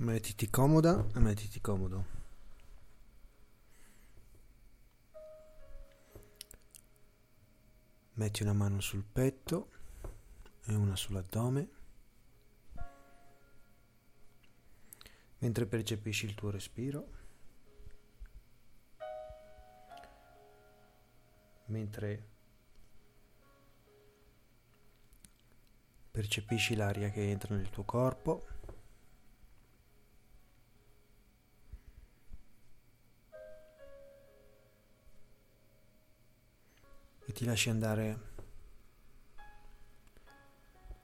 Mettiti comoda e mettiti comodo. Metti una mano sul petto e una sull'addome. Mentre percepisci il tuo respiro. Mentre percepisci l'aria che entra nel tuo corpo. Ti lasci andare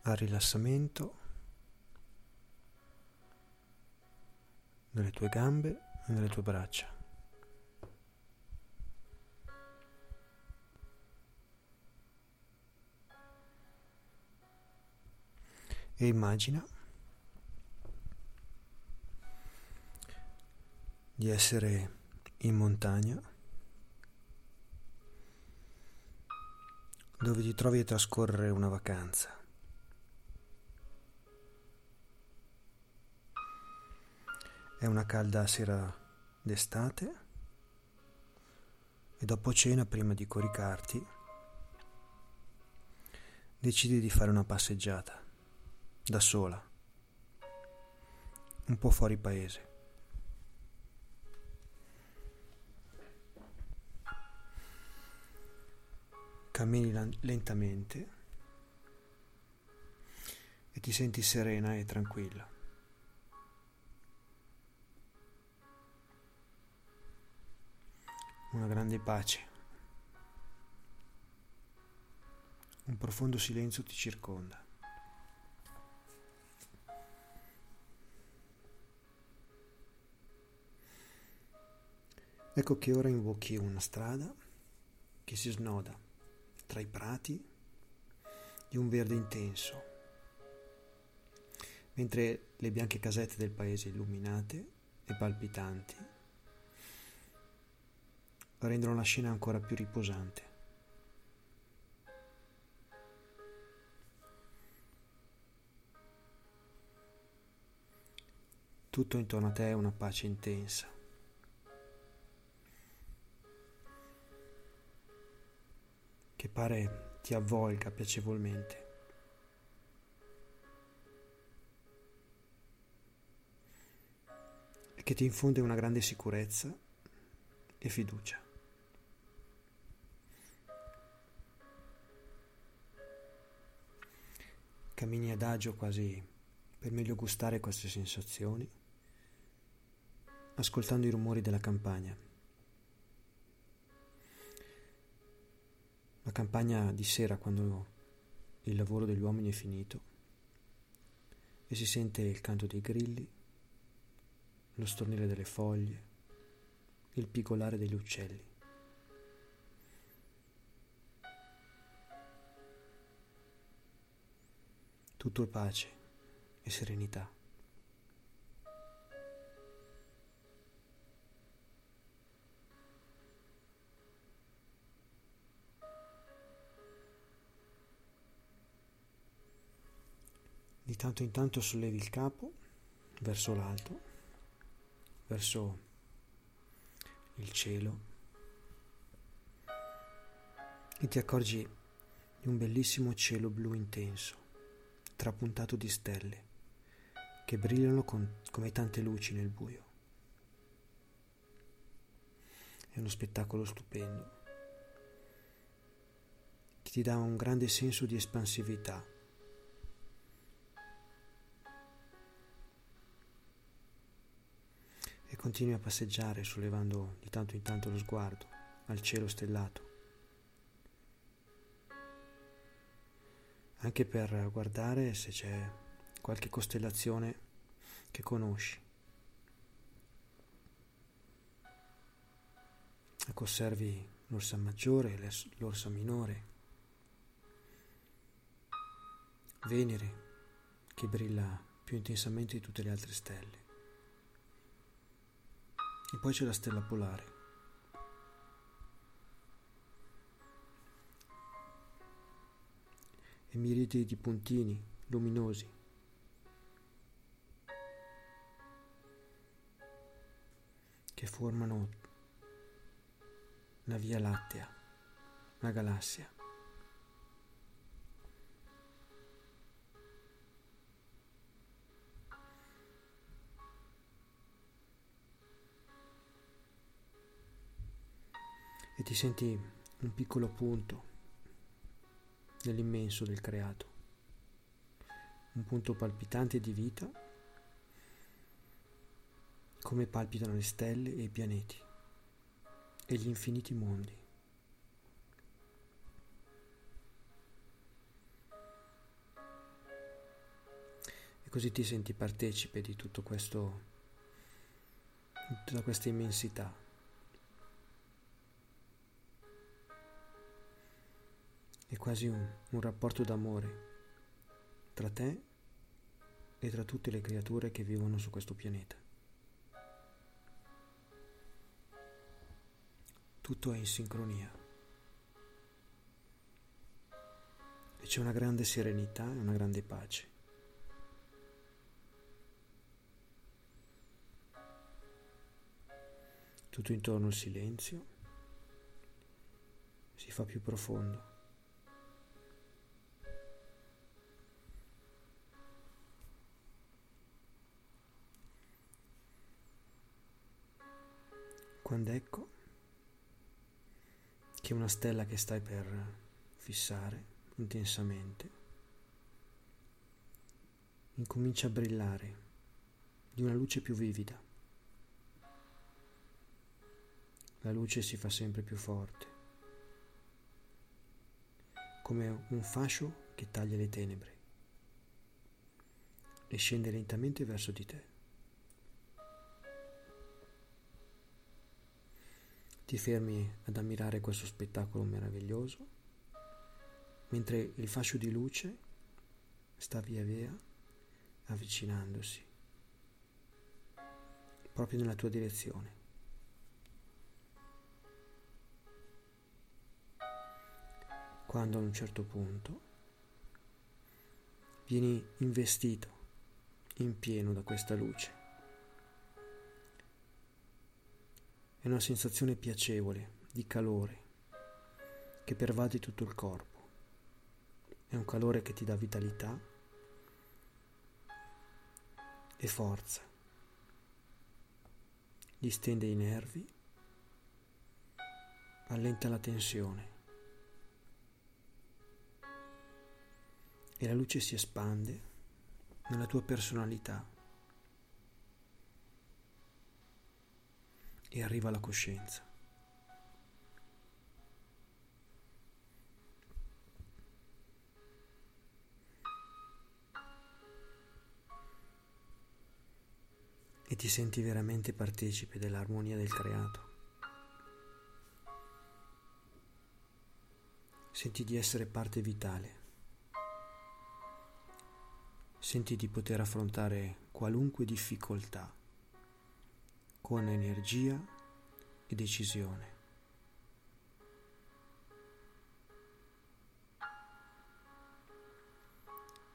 al rilassamento nelle tue gambe e nelle tue braccia. E immagina di essere in montagna dove ti trovi a trascorrere una vacanza. È una calda sera d'estate e dopo cena, prima di coricarti, decidi di fare una passeggiata, da sola, un po' fuori paese. Cammini lentamente e ti senti serena e tranquilla. Una grande pace. Un profondo silenzio ti circonda. Ecco che ora invochi una strada che si snoda tra i prati di un verde intenso, mentre le bianche casette del paese illuminate e palpitanti rendono la scena ancora più riposante. Tutto intorno a te è una pace intensa. Che pare ti avvolga piacevolmente. E che ti infonde una grande sicurezza e fiducia. Cammini adagio quasi per meglio gustare queste sensazioni, ascoltando i rumori della campagna. La campagna di sera quando il lavoro degli uomini è finito e si sente il canto dei grilli, lo stornire delle foglie, il pigolare degli uccelli. Tutto è pace e serenità. Di tanto in tanto sollevi il capo verso l'alto, verso il cielo e ti accorgi di un bellissimo cielo blu intenso, trapuntato di stelle che brillano con, come tante luci nel buio. È uno spettacolo stupendo che ti dà un grande senso di espansività continui a passeggiare sollevando di tanto in tanto lo sguardo al cielo stellato. Anche per guardare se c'è qualche costellazione che conosci. Ecco, osservi l'orsa maggiore, l'orsa minore, Venere che brilla più intensamente di tutte le altre stelle. E poi c'è la stella polare. E miriadi di puntini luminosi. che formano la Via Lattea, la galassia. E ti senti un piccolo punto nell'immenso del creato, un punto palpitante di vita, come palpitano le stelle e i pianeti e gli infiniti mondi. E così ti senti partecipe di tutto questo, di tutta questa immensità. È quasi un, un rapporto d'amore tra te e tra tutte le creature che vivono su questo pianeta. Tutto è in sincronia. E c'è una grande serenità e una grande pace. Tutto intorno il silenzio si fa più profondo. Quando ecco che una stella che stai per fissare intensamente incomincia a brillare di una luce più vivida. La luce si fa sempre più forte, come un fascio che taglia le tenebre e scende lentamente verso di te. Ti fermi ad ammirare questo spettacolo meraviglioso, mentre il fascio di luce sta via via avvicinandosi proprio nella tua direzione. Quando ad un certo punto vieni investito in pieno da questa luce. È una sensazione piacevole, di calore, che pervade tutto il corpo. È un calore che ti dà vitalità e forza. Distende i nervi, allenta la tensione. E la luce si espande nella tua personalità. E arriva la coscienza. E ti senti veramente partecipe dell'armonia del creato. Senti di essere parte vitale. Senti di poter affrontare qualunque difficoltà con energia e decisione.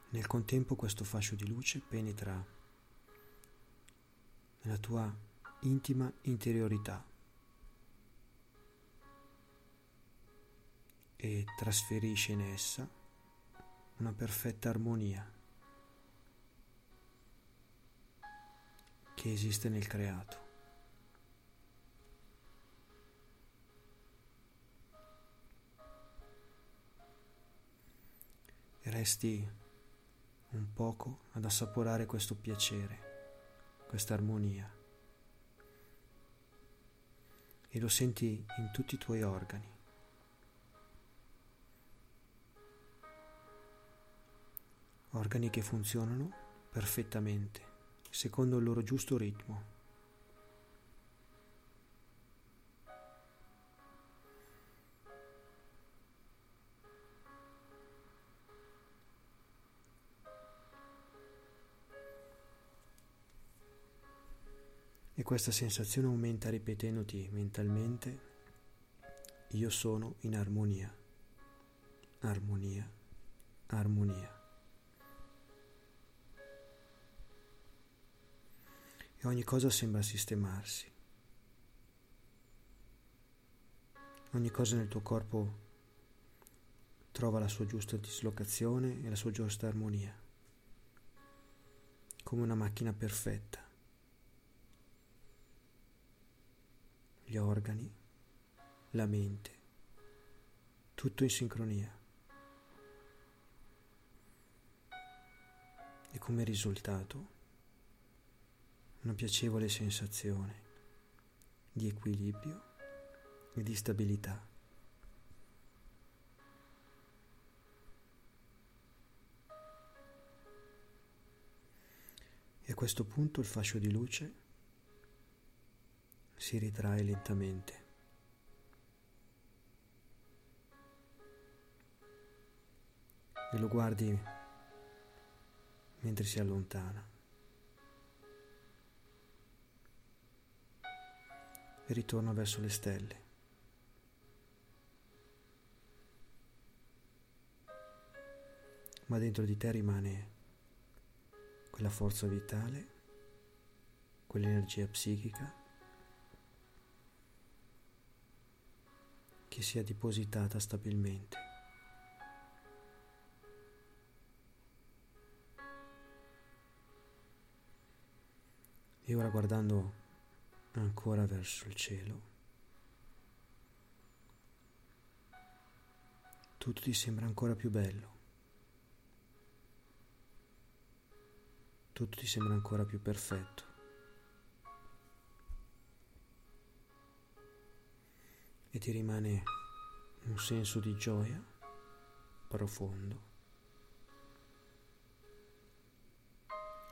Nel contempo questo fascio di luce penetra nella tua intima interiorità e trasferisce in essa una perfetta armonia che esiste nel creato. Resti un poco ad assaporare questo piacere, questa armonia e lo senti in tutti i tuoi organi. Organi che funzionano perfettamente, secondo il loro giusto ritmo. E questa sensazione aumenta ripetendoti mentalmente, io sono in armonia, armonia, armonia. E ogni cosa sembra sistemarsi, Ogni cosa nel tuo corpo trova la sua giusta dislocazione e la sua giusta armonia, come una macchina perfetta. Gli organi, la mente, tutto in sincronia. E come risultato una piacevole sensazione di equilibrio e di stabilità. E a questo punto il fascio di luce si ritrae lentamente. E lo guardi mentre si allontana. e ritorno verso le stelle. Ma dentro di te rimane quella forza vitale, quell'energia psichica che si è depositata stabilmente. E ora guardando ancora verso il cielo. Tutto ti sembra ancora più bello. Tutto ti sembra ancora più perfetto. E ti rimane un senso di gioia profondo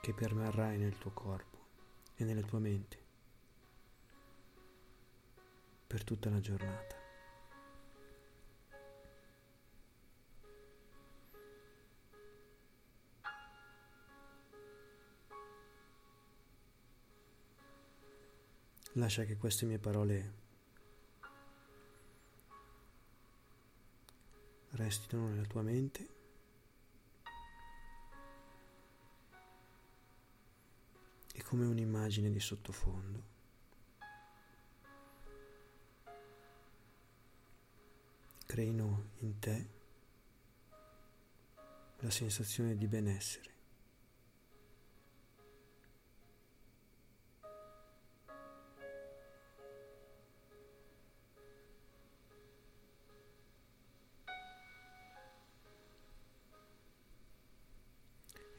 che permarrai nel tuo corpo e nella tua mente per tutta la giornata. Lascia che queste mie parole restino nella tua mente e come un'immagine di sottofondo. creino in te la sensazione di benessere.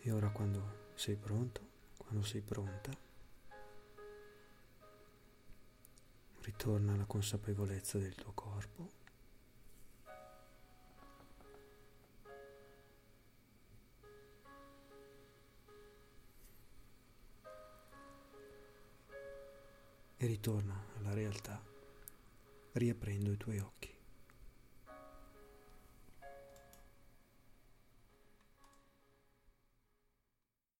E ora quando sei pronto, quando sei pronta, ritorna alla consapevolezza del tuo corpo. e ritorna alla realtà riaprendo i tuoi occhi.